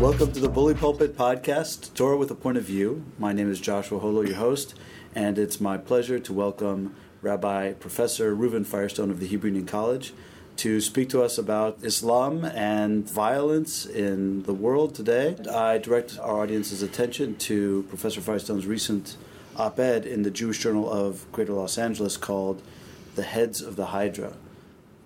Welcome to the Bully Pulpit Podcast, Torah with a Point of View. My name is Joshua Holo, your host, and it's my pleasure to welcome Rabbi Professor Reuven Firestone of the Hebrew Union College to speak to us about Islam and violence in the world today. I direct our audience's attention to Professor Firestone's recent op ed in the Jewish Journal of Greater Los Angeles called The Heads of the Hydra.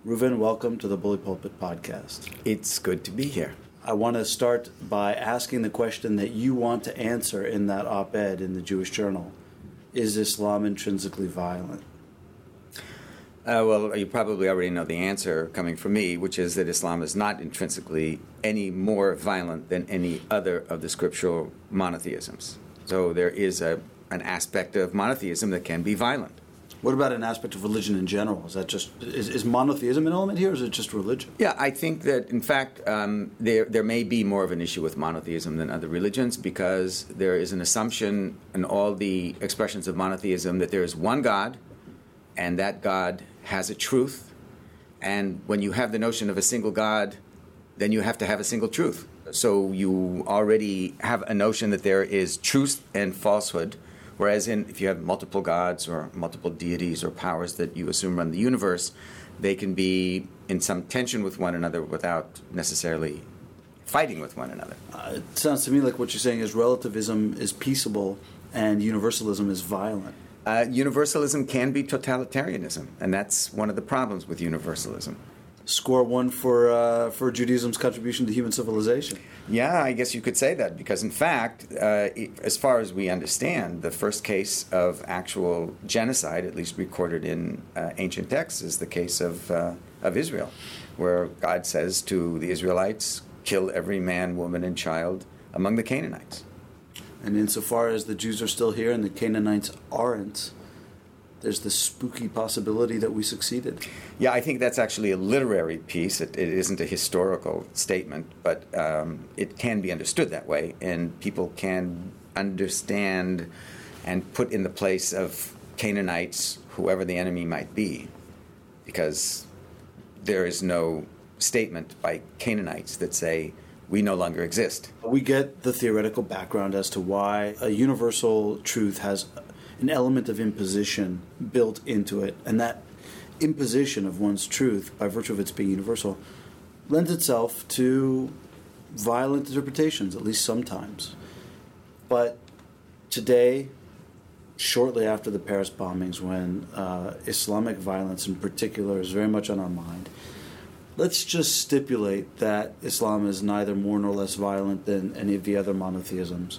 Reuven, welcome to the Bully Pulpit Podcast. It's good to be here. I want to start by asking the question that you want to answer in that op ed in the Jewish Journal Is Islam intrinsically violent? Uh, well, you probably already know the answer coming from me, which is that Islam is not intrinsically any more violent than any other of the scriptural monotheisms. So there is a, an aspect of monotheism that can be violent. What about an aspect of religion in general? Is that just is, is monotheism an element here, or is it just religion? Yeah, I think that in fact um, there there may be more of an issue with monotheism than other religions because there is an assumption in all the expressions of monotheism that there is one God, and that God has a truth, and when you have the notion of a single God, then you have to have a single truth. So you already have a notion that there is truth and falsehood Whereas in if you have multiple gods or multiple deities or powers that you assume run the universe, they can be in some tension with one another without necessarily fighting with one another. Uh, it sounds to me like what you're saying is relativism is peaceable and universalism is violent. Uh, universalism can be totalitarianism, and that's one of the problems with universalism score one for uh, for Judaism's contribution to human civilization. Yeah, I guess you could say that because, in fact, uh, as far as we understand, the first case of actual genocide, at least recorded in uh, ancient texts, is the case of uh, of Israel, where God says to the Israelites, "Kill every man, woman, and child among the Canaanites." And insofar as the Jews are still here and the Canaanites aren't, there's the spooky possibility that we succeeded. Yeah, I think that's actually a literary piece. it, it isn't a historical statement, but um, it can be understood that way, and people can understand and put in the place of Canaanites, whoever the enemy might be, because there is no statement by Canaanites that say, we no longer exist. We get the theoretical background as to why a universal truth has an element of imposition built into it, and that imposition of one's truth, by virtue of its being universal, lends itself to violent interpretations, at least sometimes. But today, shortly after the Paris bombings, when uh, Islamic violence in particular is very much on our mind, let's just stipulate that Islam is neither more nor less violent than any of the other monotheisms.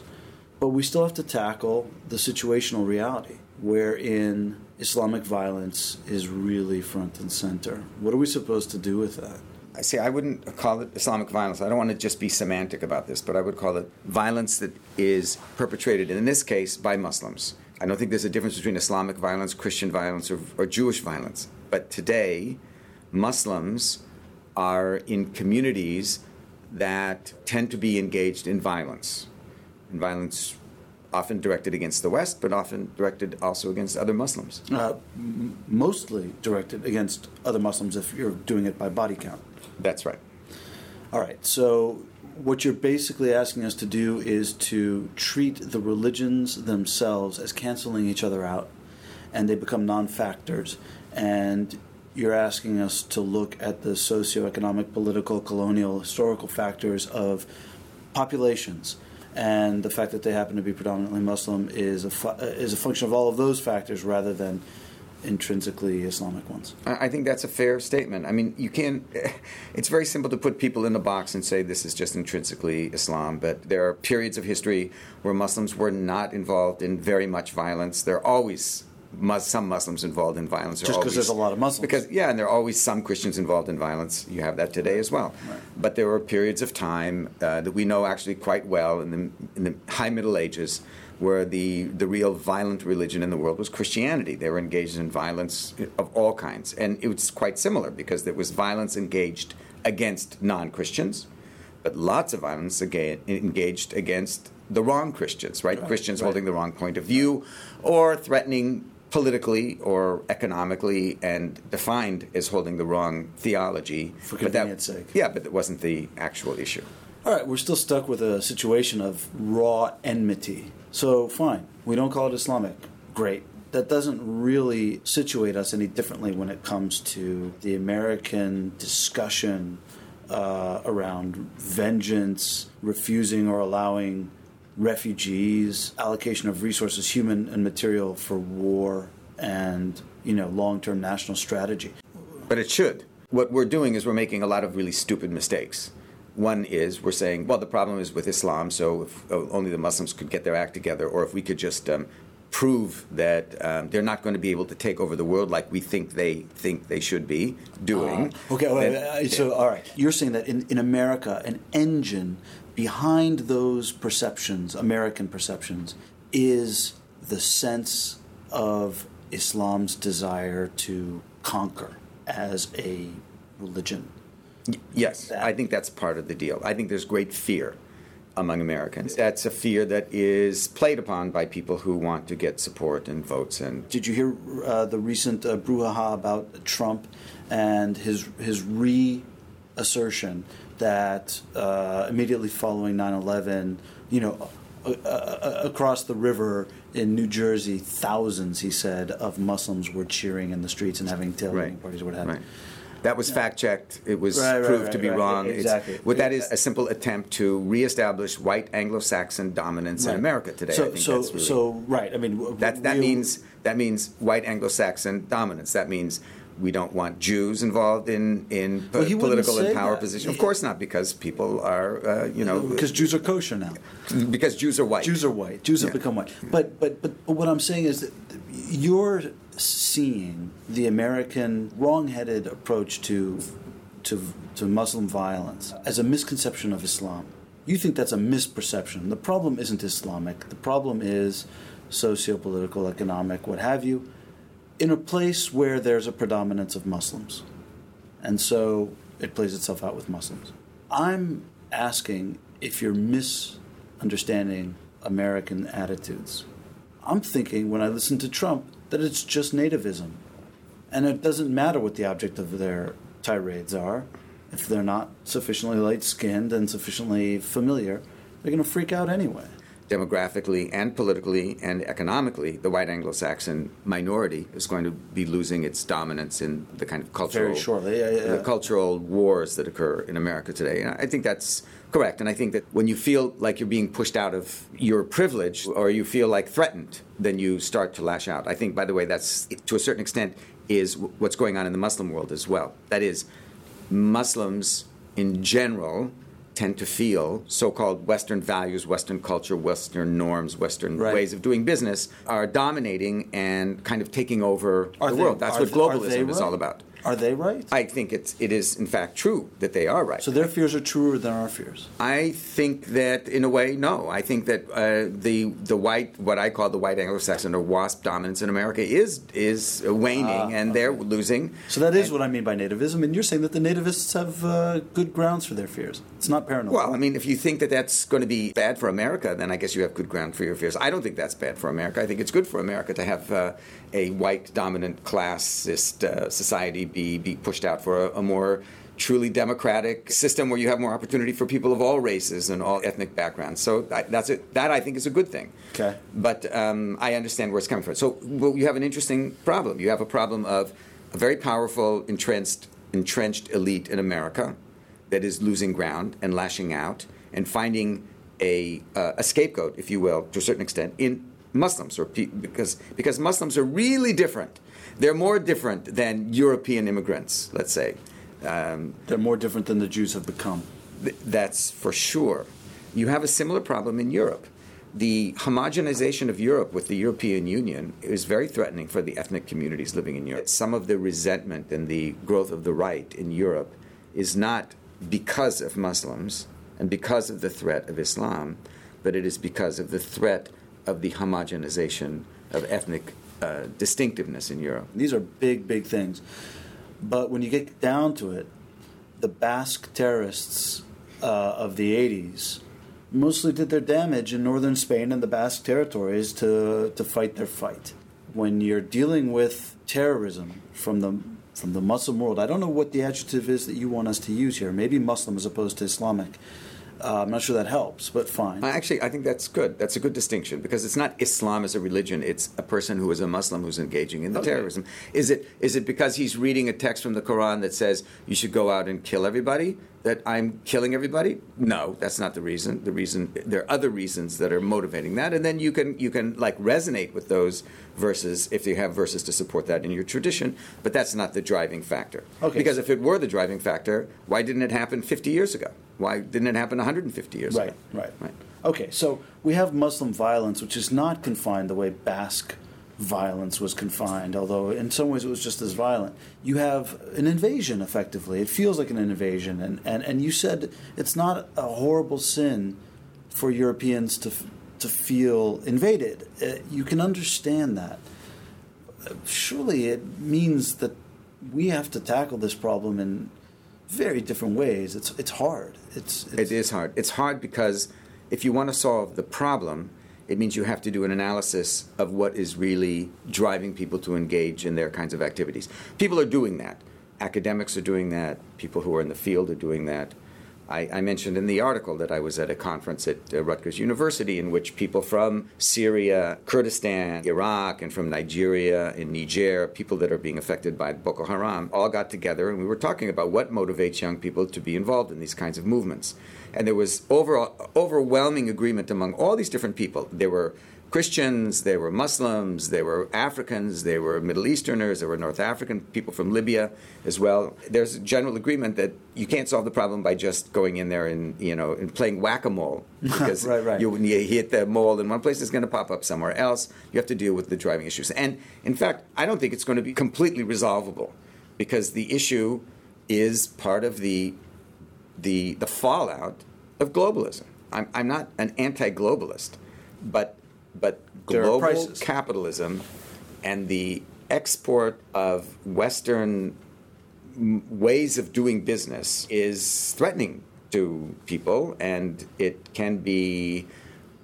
But we still have to tackle the situational reality wherein Islamic violence is really front and center. What are we supposed to do with that? I see. I wouldn't call it Islamic violence. I don't want to just be semantic about this, but I would call it violence that is perpetrated, in this case, by Muslims. I don't think there's a difference between Islamic violence, Christian violence, or, or Jewish violence. But today, Muslims are in communities that tend to be engaged in violence and violence often directed against the West, but often directed also against other Muslims. Uh, m- mostly directed against other Muslims if you're doing it by body count. That's right. All right. So, what you're basically asking us to do is to treat the religions themselves as canceling each other out, and they become non factors. And you're asking us to look at the socioeconomic, political, colonial, historical factors of populations and the fact that they happen to be predominantly Muslim is a fu- uh, is a function of all of those factors rather than intrinsically Islamic ones. I think that's a fair statement. I mean, you can. It's very simple to put people in a box and say this is just intrinsically Islam, but there are periods of history where Muslims were not involved in very much violence. There are always Mus- some Muslims involved in violence. Just because there's a lot of Muslims. Because yeah, and there are always some Christians involved in violence. You have that today as well. Right. But there were periods of time uh, that we know actually quite well in the in the High Middle Ages, where the the real violent religion in the world was Christianity. They were engaged in violence of all kinds, and it was quite similar because there was violence engaged against non-Christians, but lots of violence again, engaged against the wrong Christians, right? Right, Christians right. holding the wrong point of view, or threatening politically or economically and defined as holding the wrong theology. For But that- sake. Yeah, but it wasn't the actual issue. All right, we're still stuck with a situation of raw enmity. So, fine, we don't call it Islamic. Great. That doesn't really situate us any differently when it comes to the American discussion uh, around vengeance, refusing or allowing refugees, allocation of resources, human and material, for war, and you know long-term national strategy. But it should. What we're doing is we're making a lot of really stupid mistakes. One is we're saying, well, the problem is with Islam, so if oh, only the Muslims could get their act together, or if we could just um, prove that um, they're not going to be able to take over the world like we think they think they should be doing. Uh, okay, well, uh, so all right, you're saying that in, in America, an engine behind those perceptions, American perceptions, is the sense of Islam's desire to conquer as a religion. Yes, I think that's part of the deal. I think there's great fear among Americans. That's a fear that is played upon by people who want to get support and votes. And did you hear uh, the recent uh, brouhaha about Trump and his his reassertion that uh, immediately following 9/11, you know, uh, uh, across the river in New Jersey, thousands, he said, of Muslims were cheering in the streets and having tailgating right. parties or what have you. Right. That was fact checked. It was right, proved to be wrong. Exactly. It's, what that is a simple attempt to reestablish white Anglo-Saxon dominance in America today. So, so, really, so, right. I mean, that that means that means white Anglo-Saxon dominance. That means we don't want Jews involved in in well, political and power positions. Of course not, because people are uh, you know because Jews are kosher now. Because Jews are white. Jews are white. Jews have become white. But, but but but what I'm saying is that you're seeing the American wrong-headed approach to to to Muslim violence as a misconception of Islam. You think that's a misperception. The problem isn't Islamic. The problem is socio-political, economic, what have you, in a place where there's a predominance of Muslims. And so it plays itself out with Muslims. I'm asking if you're misunderstanding American attitudes. I'm thinking when I listen to Trump that it's just nativism. And it doesn't matter what the object of their tirades are. If they're not sufficiently light skinned and sufficiently familiar, they're going to freak out anyway. Demographically and politically and economically, the white Anglo Saxon minority is going to be losing its dominance in the kind of cultural, Very shortly. Yeah, yeah, yeah. The cultural wars that occur in America today. And I think that's correct. And I think that when you feel like you're being pushed out of your privilege or you feel like threatened, then you start to lash out. I think, by the way, that's to a certain extent is what's going on in the Muslim world as well. That is, Muslims in general tend to feel so-called Western values, Western culture, Western norms, Western right. ways of doing business are dominating and kind of taking over are the they, world. That's what globalism is all about. Are they right? I think it's it is in fact true that they are right. So their fears are truer than our fears. I think that in a way, no. I think that uh, the the white what I call the white Anglo-Saxon or WASP dominance in America is is waning, uh, and they're losing. So that is and, what I mean by nativism, and you're saying that the nativists have uh, good grounds for their fears. It's not paranoid. Well, I mean, if you think that that's going to be bad for America, then I guess you have good ground for your fears. I don't think that's bad for America. I think it's good for America to have uh, a white dominant classist uh, society be be pushed out for a, a, more truly democratic system where you have more opportunity for people of all races and all ethnic backgrounds. So that's it. That I think is a good thing. Okay. But um, I understand where it's coming from. So well, you have an interesting problem. You have a problem of a very powerful entrenched entrenched elite in America that is losing ground and lashing out and finding a, uh, a scapegoat, if you will, to a certain extent, in Muslims, or pe- because because Muslims are really different. They're more different than European immigrants, let's say. Um, They're more different than the Jews have become. Th- that's for sure. You have a similar problem in Europe. The homogenization of Europe with the European Union is very threatening for the ethnic communities living in Europe. Some of the resentment and the growth of the right in Europe is not because of Muslims and because of the threat of Islam, but it is because of the threat of the homogenization of ethnic uh, distinctiveness in Europe. These are big, big things. But when you get down to it, the Basque terrorists uh, of the 80s mostly did their damage in northern Spain and the Basque territories to, to fight their fight. When you're dealing with terrorism from the from the Muslim world, I don't know what the adjective is that you want us to use here. Maybe Muslim as opposed to Islamic. Uh, I'm not sure that helps, but fine. Actually, I think that's good. That's a good distinction because it's not Islam as a religion. It's a person who is a Muslim who's engaging in the Okay. terrorism. Is it is it because he's reading a text from the Quran that says you should go out and kill everybody that I'm killing everybody? No, that's not the reason. The reason there are other reasons that are motivating that, and then you can you can like resonate with those verses if you have verses to support that in your tradition. But that's not the driving factor. Okay. Because if it were the driving factor, why didn't it happen 50 years ago? Why didn't it happen 150 years Right, ago? right, Right. Okay, so we have Muslim violence, which is not confined the way Basque violence was confined, although in some ways it was just as violent. You have an invasion, effectively. It feels like an invasion, and, and, and you said it's not a horrible sin for Europeans to, to feel invaded. Uh, you can understand that. Surely it means that we have to tackle this problem in very different ways. It's, it's hard. It's, it's It is hard. It's hard because if you want to solve the problem, it means you have to do an analysis of what is really driving people to engage in their kinds of activities. People are doing that. Academics are doing that. People who are in the field are doing that. I, I mentioned in the article that I was at a conference at uh, Rutgers University in which people from Syria, Kurdistan, Iraq, and from Nigeria and Niger, people that are being affected by Boko Haram, all got together and we were talking about what motivates young people to be involved in these kinds of movements. And there was over, overwhelming agreement among all these different people. There were Christians, there were Muslims, there were Africans, there were Middle Easterners, there were North African people from Libya as well. There's a general agreement that you can't solve the problem by just going in there and you know and playing whack-a-mole because Right, right. you when you hit the mole in one place, it's going to pop up somewhere else. You have to deal with the driving issues. And in fact, I don't think it's going to be completely resolvable because the issue is part of the the the fallout of globalism. I'm, I'm not an anti-globalist, but but There global capitalism and the export of Western ways of doing business is threatening to people, and it can be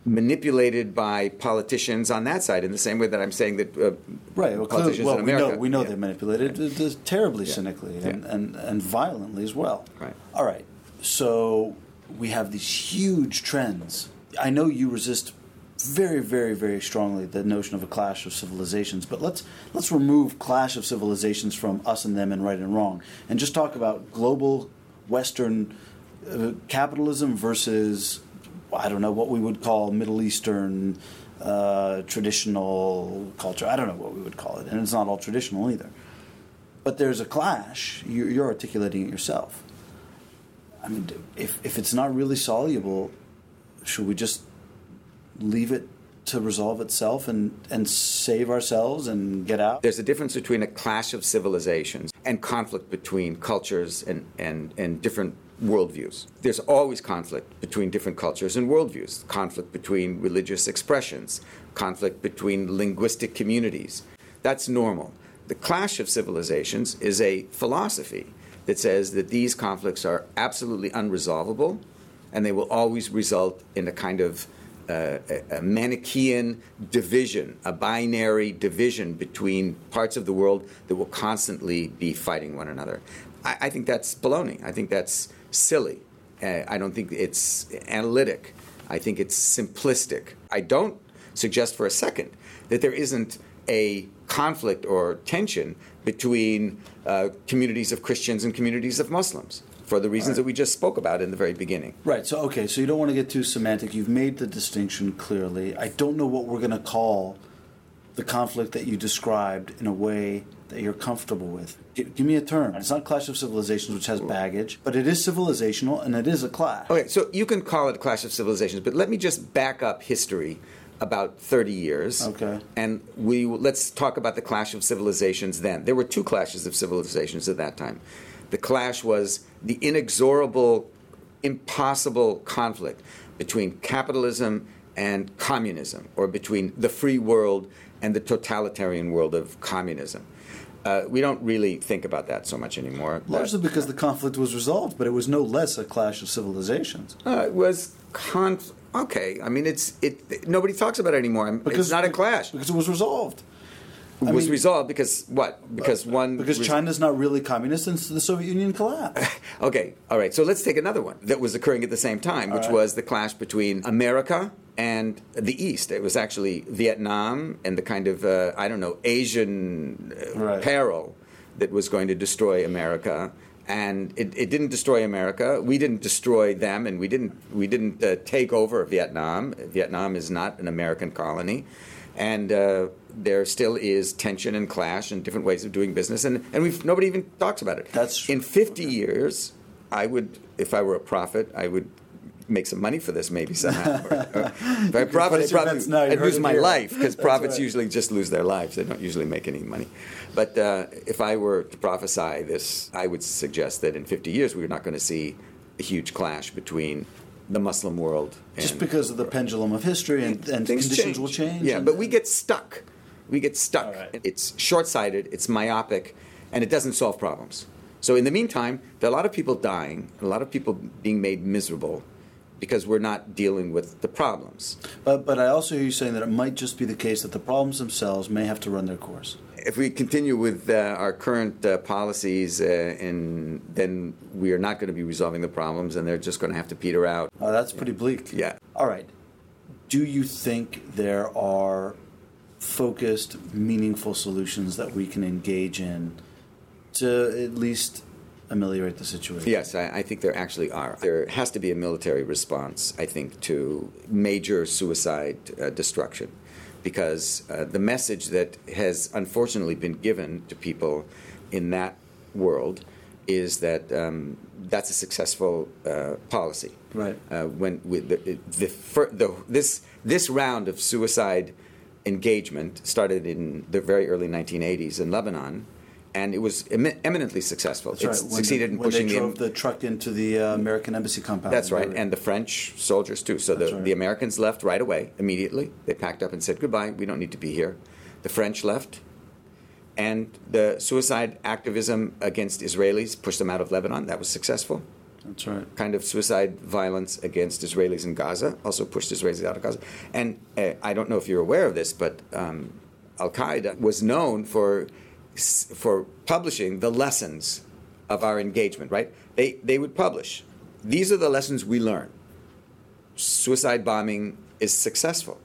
manipulated by politicians on that side in the same way that I'm saying that uh, Right. Well, politicians well in we know we know Yeah. they manipulated terribly Yeah. cynically Yeah. and, and, and violently as well. Right. All right. So we have these huge trends. I know you resist very, very, very strongly the notion of a clash of civilizations, but let's let's remove clash of civilizations from us and them and right and wrong, and just talk about global Western uh, capitalism versus I don't know what we would call Middle Eastern uh, traditional culture. I don't know what we would call it, and it's not all traditional either. But there's a clash. You're, articulating it yourself. I mean, if if it's not really soluble, should we just leave it to resolve itself and and save ourselves and get out? There's a difference between a clash of civilizations and conflict between cultures and, and, and different worldviews. There's always conflict between different cultures and worldviews, conflict between religious expressions, conflict between linguistic communities. That's normal. The clash of civilizations is a philosophy that says that these conflicts are absolutely unresolvable and they will always result in a kind of a, a Manichaean division, a binary division between parts of the world that will constantly be fighting one another. I, I think that's baloney. I think that's silly. Uh, I don't think it's analytic. I think it's simplistic. I don't suggest for a second that there isn't a conflict or tension between uh, communities of Christians and communities of Muslims for the reasons that we just spoke about in the very beginning. Right. So okay. So you don't want to get too semantic. You've made the distinction clearly. I don't know what we're going to call the conflict that you described in a way that you're comfortable with. G- give me a term. It's not Clash of Civilizations, which has baggage, but it is civilizational and it is a clash. Okay, so you can call it a clash of civilizations, but let me just back up history about 30 years. Okay. And we let's talk about the clash of civilizations then. There were two clashes of civilizations at that time. The clash was the inexorable, impossible conflict between capitalism and communism, or between the free world and the totalitarian world of communism. Uh, we don't really think about that so much anymore. Largely because the conflict was resolved, but it was no less a clash of civilizations. Uh, it was conf. Okay, I mean it's it. Nobody talks about it anymore. Because, it's not a clash. because it was resolved. I was mean- resolved because what? Because one Because res- China's not really communist since the Soviet Union collapsed. Okay, all right. So let's take another one that was occurring at the same time, which right. was the clash between America and the East. It was actually Vietnam and the kind of uh, I don't know Asian uh, Right. peril that was going to destroy America. And it, it didn't destroy America. We didn't destroy them, and we didn't we didn't uh, take over Vietnam. Vietnam is not an American colony, and uh, there still is tension and clash and different ways of doing business. And and we've nobody even talks about it. That's- in 50 years, I would, if I were a prophet, I would make some money for this maybe somehow. If I profit, I'd, probably now, I'd lose my here. life because prophets right. usually just lose their lives. They don't usually make any money. But uh, if I were to prophesy this, I would suggest that in 50 years, we're not going to see a huge clash between the Muslim world Just because of the pendulum of history and, and conditions will change. Yeah, but we get stuck. We get stuck. Right. It's short sighted, it's myopic, and it doesn't solve problems. So, in the meantime, there are a lot of people dying, a lot of people being made miserable because we're not dealing with the problems. But, but I also hear you saying that it might just be the case that the problems themselves may have to run their course. If we continue with uh, our current uh, policies, uh, and then we are not going to be resolving the problems, and they're just going to have to peter out. Oh, that's pretty bleak. Yeah. All right. Do you think there are focused, meaningful solutions that we can engage in to at least ameliorate the situation? Yes, I, I think there actually are. There has to be a military response, I think, to major suicide uh, destruction. Because uh, the message that has unfortunately been given to people in that world is that um, that's a successful uh, policy. Right. Uh, when with the, the, fir- the this this round of suicide engagement started in the very early 1980s in Lebanon, and it was emi- eminently successful. That's it right. Succeeded in when they pushing the drove the truck into the uh, American embassy compound. that's right, and the French soldiers too. So the, right. the Americans left right away, immediately. They packed up and said goodbye. We don't need to be here. The French left, and the suicide activism against Israelis pushed them out of Lebanon. That was successful. That's right. Kind of suicide violence against Israelis in Gaza also pushed Israelis out of Gaza. And uh, I don't know if you're aware of this, but um, Al Qaeda was known for for publishing the lessons of our engagement. Right? They they would publish. These are the lessons we learn. Suicide bombing is successful.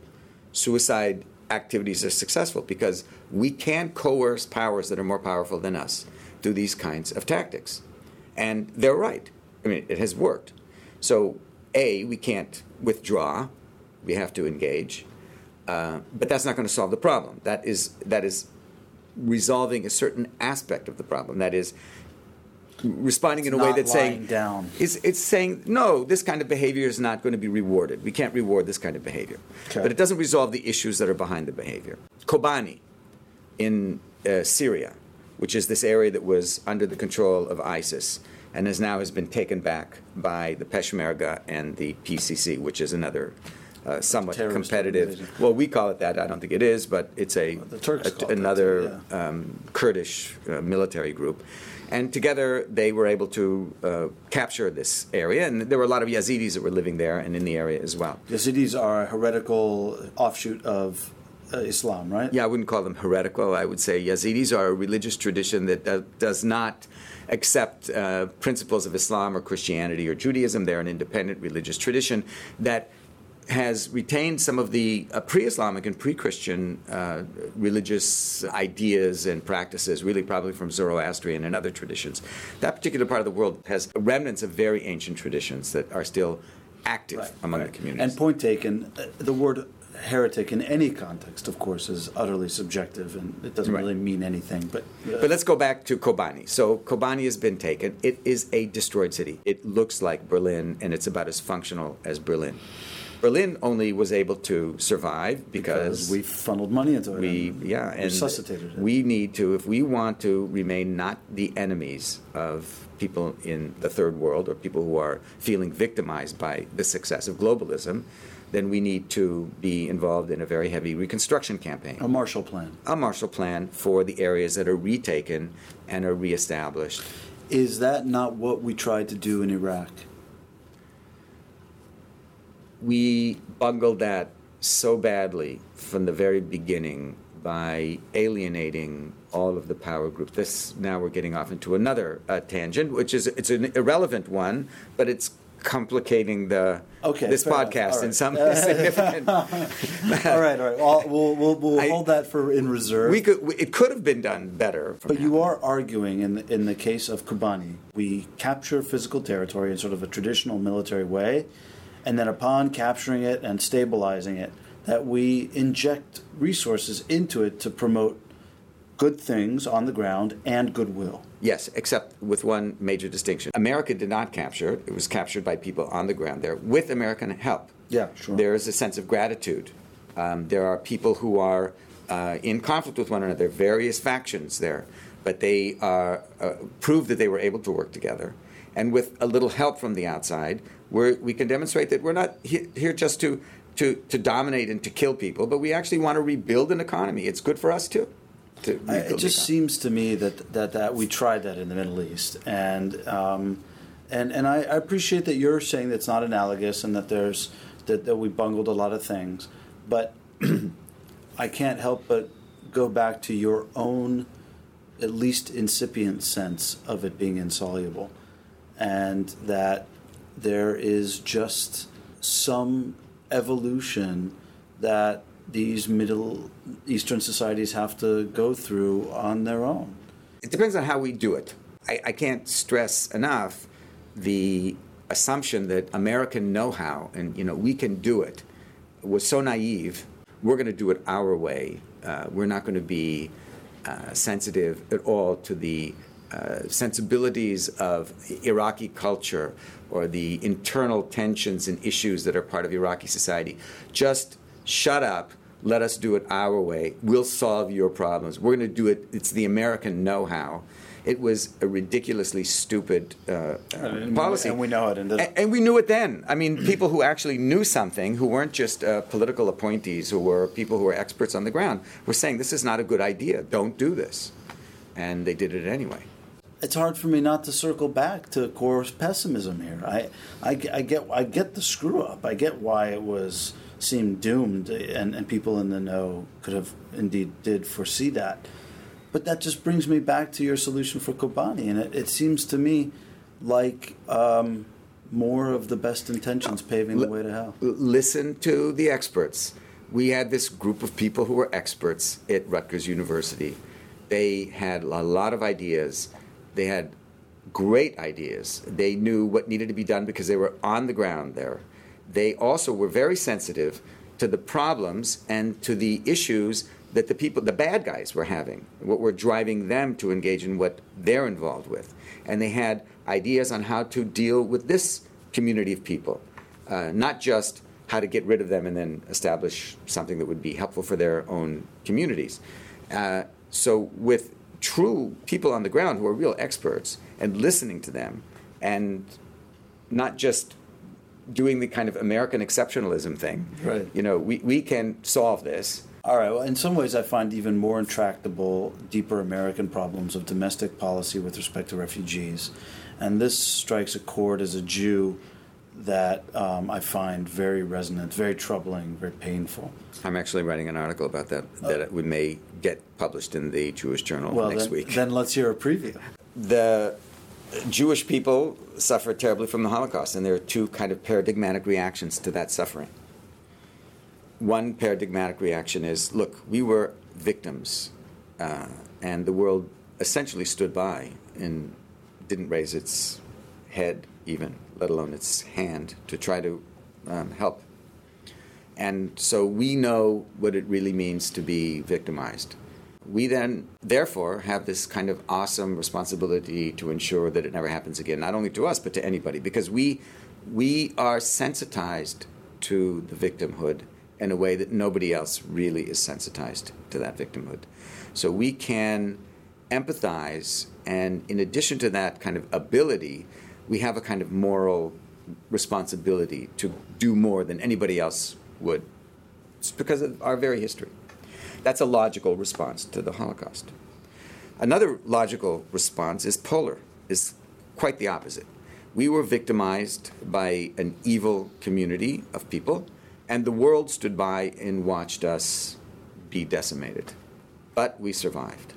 Suicide activities are successful because we can coerce powers that are more powerful than us through these kinds of tactics. And they're right. I mean, it has worked. So, A, we can't withdraw, we have to engage. Uh, but that's not going to solve the problem. That is, that is resolving a certain aspect of the problem. That is, responding in a way that's saying down. It's, it's saying no this kind of behavior is not going to be rewarded we can't reward this kind of behavior Okay. but it doesn't resolve the issues that are behind the behavior kobani in uh, syria which is this area that was under the control of isis and has now has been taken back by the peshmerga and the pcc which is another uh, somewhat Terrorist competitive well we call it that i don't think it is but it's a, a- call it that another yeah. um, Kurdish uh, military group. And together they were able to uh, capture this area. And there were a lot of Yazidis that were living there and in the area as well. Yazidis are a heretical offshoot of uh, Islam, right? Yeah, I wouldn't call them heretical. I would say Yazidis are a religious tradition that do- does not accept uh, principles of Islam or Christianity or Judaism. They're an independent religious tradition that has retained some of the uh, pre-Islamic and pre-Christian uh, religious ideas and practices, really probably from Zoroastrian and other traditions. That particular part of the world has remnants of very ancient traditions that are still active Right, among right. the community. And point taken, uh, the word heretic in any context, of course, is utterly subjective and it doesn't Right. really mean anything. But, uh, But let's go back to Kobani. So Kobani has been taken. It is a destroyed city. It looks like Berlin, and it's about as functional as Berlin. Berlin only was able to survive because, because we funneled money into it. we and yeah and resuscitated it. we need to if we want to remain not the enemies of people in the third world or people who are feeling victimized by the success of globalism then we need to be involved in a very heavy reconstruction campaign a Marshall Plan. a Marshall Plan for the areas that are retaken and are reestablished. Is that not what we tried to do in Iraq? We bungled that so badly from the very beginning by alienating all of the power groups. This now we're getting off into another uh, tangent, which is it's an irrelevant one, but it's complicating the Okay, this podcast All in some significant. all right, all right. Well, we'll we'll, we'll I- hold that for in reserve. We could. we- It could have been done better. But you are arguing in the, in the case of Kobani, we capture physical territory in sort of a traditional military way, and then upon capturing it and stabilizing it, that we inject resources into it to promote good things on the ground and goodwill. Yes, except with one major distinction. America did not capture it. It was captured by people on the ground there with American help. Yeah, sure. There is a sense of gratitude. Um, there are people who are uh, in conflict with one another, various factions there, but they are, uh, prove that they were able to work together. And with a little help from the outside, we're, we can demonstrate that we're not he- here just to, to, to dominate and to kill people, but we actually want to rebuild an economy. It's good for us too. To I- It just seems to me that, that, that we tried that in the Middle East, and um, and and I, I appreciate that you're saying that it's not analogous and that there's that, that we bungled a lot of things, but I can't help but go back to your own, at least incipient sense of it being insoluble, and that there is just some evolution that these Middle Eastern societies have to go through on their own. It depends on how we do it. I, I can't stress enough the assumption that American know-how and you know we can do it was so naive. We're going to do it our way. Uh, we're not going to be uh, sensitive at all to the uh, sensibilities of Iraqi culture or the internal tensions and issues that are part of Iraqi society. Just shut up. Let us do it our way. We'll solve your problems. We're going to do it. It's the American know-how. It was a ridiculously stupid uh, And policy, and we know it, and and, and we knew it then. I mean, people who actually knew something, who weren't just uh, political appointees, who were people who were experts on the ground, were saying this is not a good idea. Don't do this, and they did it anyway. It's hard for me not to circle back to coarse pessimism here. I, I, I get I get the screw up. I get why it was seemed doomed, and, and people in the know could have indeed did foresee that. But that just brings me back to your solution for Kobani, and it, it seems to me like um, more of the best intentions paving the way to hell. Listen to the experts. We had this group of people who were experts at Rutgers University. They had a lot of ideas. They had great ideas. They knew what needed to be done because they were on the ground there. They also were very sensitive to the problems and to the issues that the people, the bad guys, were having, what were driving them to engage in what they're involved with. And they had ideas on how to deal with this community of people, uh, not just how to get rid of them and then establish something that would be helpful for their own communities. Uh, so, with true people on the ground who are real experts and listening to them and not just doing the kind of American exceptionalism thing. Right. You know, we, we can solve this. All right. Well, in some ways, I find even more intractable, deeper American problems of domestic policy with respect to refugees, and this strikes a chord as a Jew that um, I find very resonant, very troubling, very painful. I'm actually writing an article about that that we may get published in the Jewish Journal Well, next then, week. then let's hear a preview. the Jewish people suffered terribly from the Holocaust, and there are two kind of paradigmatic reactions to that suffering. One paradigmatic reaction is look, we were victims, uh, and the world essentially stood by and didn't raise its head, even, let alone its hand, to try to um, help. And so we know what it really means to be victimized. We then, therefore, have this kind of awesome responsibility to ensure that it never happens again, not only to us, but to anybody, because we, we are sensitized to the victimhood in a way that nobody else really is sensitized to that victimhood. So we can empathize, and in addition to that kind of ability, we have a kind of moral responsibility to do more than anybody else would. It's because of our very history. That's a logical response to the Holocaust. Another logical response is polar, is quite the opposite. We were victimized by an evil community of people, and the world stood by and watched us be decimated. but we survived.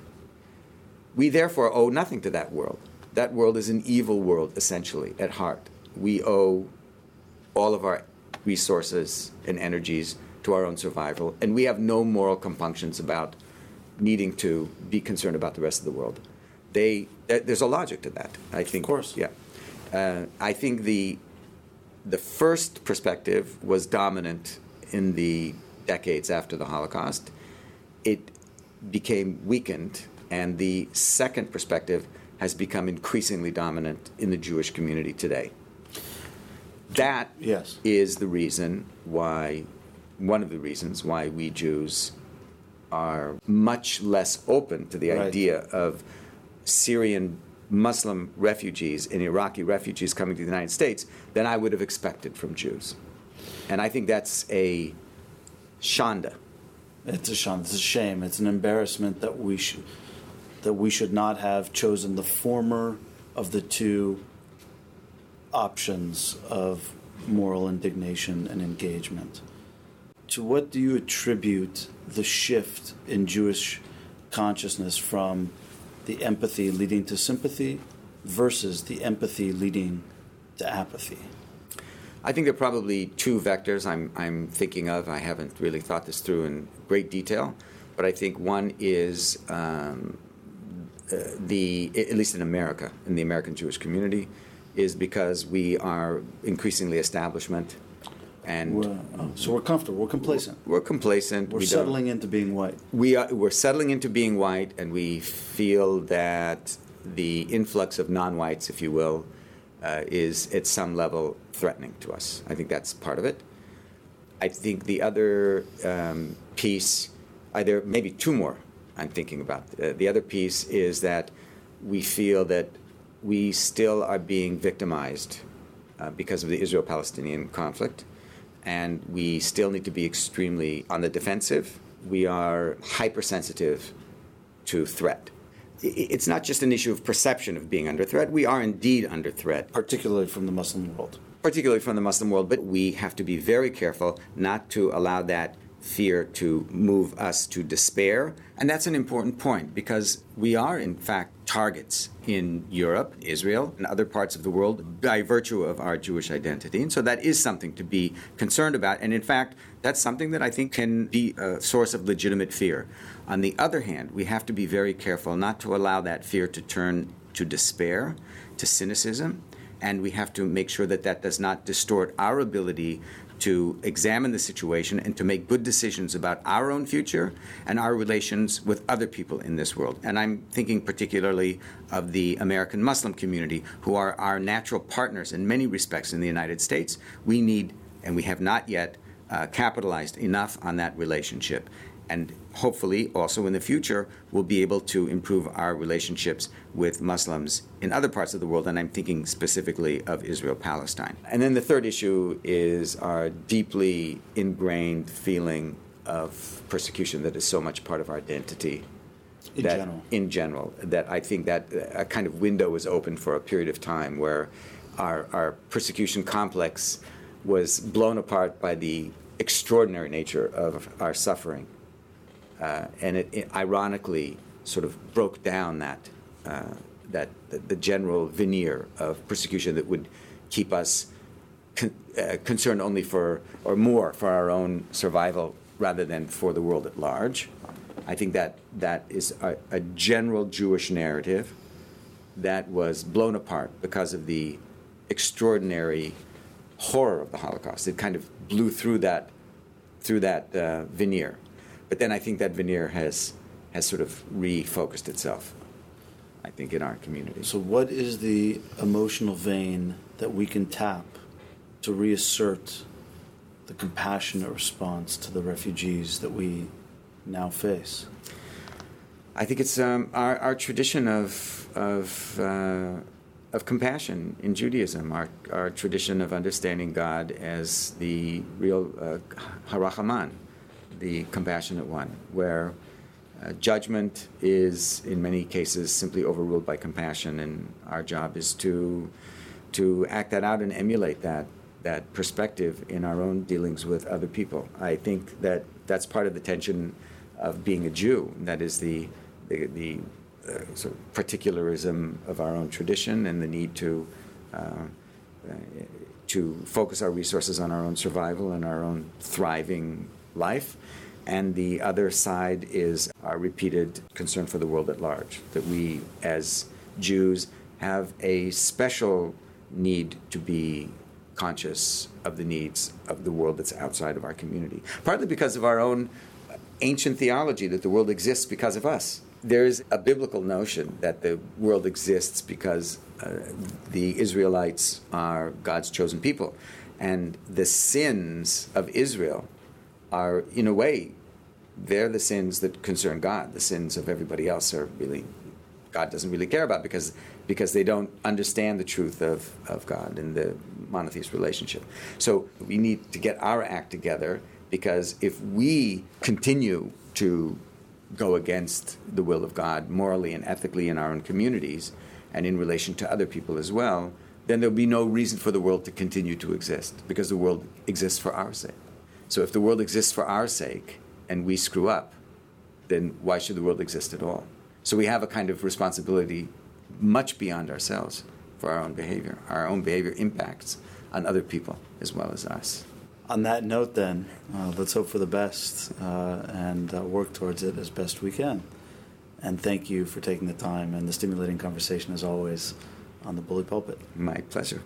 We therefore owe nothing to that world. That world is an evil world, essentially, at heart. We owe all of our resources and energies to our own survival, and we have no moral compunctions about needing to be concerned about the rest of the world. They, there's a logic to that. I think. Of course. Yeah. Uh, I think the the first perspective was dominant in the decades after the Holocaust. It became weakened, and the second perspective has become increasingly dominant in the Jewish community today. That Yes. is the reason why, one of the reasons why we Jews are much less open to the Right. idea of Syrian Muslim refugees and Iraqi refugees coming to the United States than I would have expected from Jews. And I think that's a shanda. It's a shame. It's a shame. It's an embarrassment that we should that we should not have chosen the former of the two options of moral indignation and engagement. To what do you attribute the shift in Jewish consciousness from the empathy leading to sympathy versus the empathy leading to apathy? I think there are probably two vectors I'm, I'm thinking of. I haven't really thought this through in great detail, but I think one is um, uh, the, at least in America, in the American Jewish community, is because we are increasingly establishment and We're, oh, so we're comfortable. We're complacent. we're complacent. We're we settling into being white. we are we're settling into being white, and we feel that the influx of non-whites, if you will, uh, is at some level threatening to us. I think that's part of it. I think the other um, piece, either maybe two more, I'm thinking about. Uh, the other piece is that we feel that we still are being victimized uh, because of the Israel-Palestinian conflict, and we still need to be extremely on the defensive. We are hypersensitive to threat. It's not just an issue of perception of being under threat. We are indeed under threat particularly from the Muslim world. particularly from the Muslim world, but we have to be very careful not to allow that fear to move us to despair. And that's an important point because we are, in fact, targets in Europe, Israel, and other parts of the world by virtue of our Jewish identity. And so that is something to be concerned about. And in fact, that's something that I think can be a source of legitimate fear. On the other hand, we have to be very careful not to allow that fear to turn to despair, to cynicism, and we have to make sure that that does not distort our ability to examine the situation and to make good decisions about our own future and our relations with other people in this world. And I'm thinking particularly of the American Muslim community, who are our natural partners in many respects in the United States. We need, and we have not yet, uh, capitalized enough on that relationship. And hopefully, also in the future, we'll be able to improve our relationships with Muslims in other parts of the world, and I'm thinking specifically of Israel Palestine. And then the third issue is our deeply ingrained feeling of persecution that is so much part of our identity. In that- general. In general, that I think that a kind of window was open for a period of time where our, our persecution complex was blown apart by the extraordinary nature of our suffering uh, and it, it ironically sort of broke down that uh, that the, the general veneer of persecution that would keep us con- uh, concerned only for or more for our own survival rather than for the world at large. I think that that is a, a general Jewish narrative that was blown apart because of the extraordinary horror of the Holocaust. It kind of blew through that through that uh, veneer. But then I think that veneer has has sort of refocused itself. I think in our community. So, what is the emotional vein that we can tap to reassert the compassionate response to the refugees that we now face? I think it's um, our, our tradition of of uh, of compassion in Judaism, our our tradition of understanding God as the real uh, Harachaman, the compassionate one, where uh, judgment is in many cases simply overruled by compassion, and our job is to to act that out and emulate that that perspective in our own dealings with other people. I think that that's part of the tension of being a Jew. That is the, the, the uh, sort of particularism of our own tradition and the need to, uh, uh, to focus our resources on our own survival and our own thriving life. And the other side is our repeated concern for the world at large, that we as Jews have a special need to be conscious of the needs of the world that's outside of our community. Partly because of our own ancient theology that the world exists because of us. There's a biblical notion that the world exists because uh, the Israelites are God's chosen people. And the sins of Israel are, in a way, they're the sins that concern God. The sins of everybody else are really, God doesn't really care about because, because they don't understand the truth of, of God and the monotheist relationship. So we need to get our act together because if we continue to go against the will of God morally and ethically in our own communities and in relation to other people as well, then there'll be no reason for the world to continue to exist because the world exists for our sake. So if the world exists for our sake and we screw up, then why should the world exist at all? So we have a kind of responsibility much beyond ourselves for our own behavior. Our own behavior impacts on other people as well as us. On that note, then, uh, let's hope for the best uh, and uh, work towards it as best we can. And thank you for taking the time and the stimulating conversation, as always, on the Bully Pulpit. My pleasure.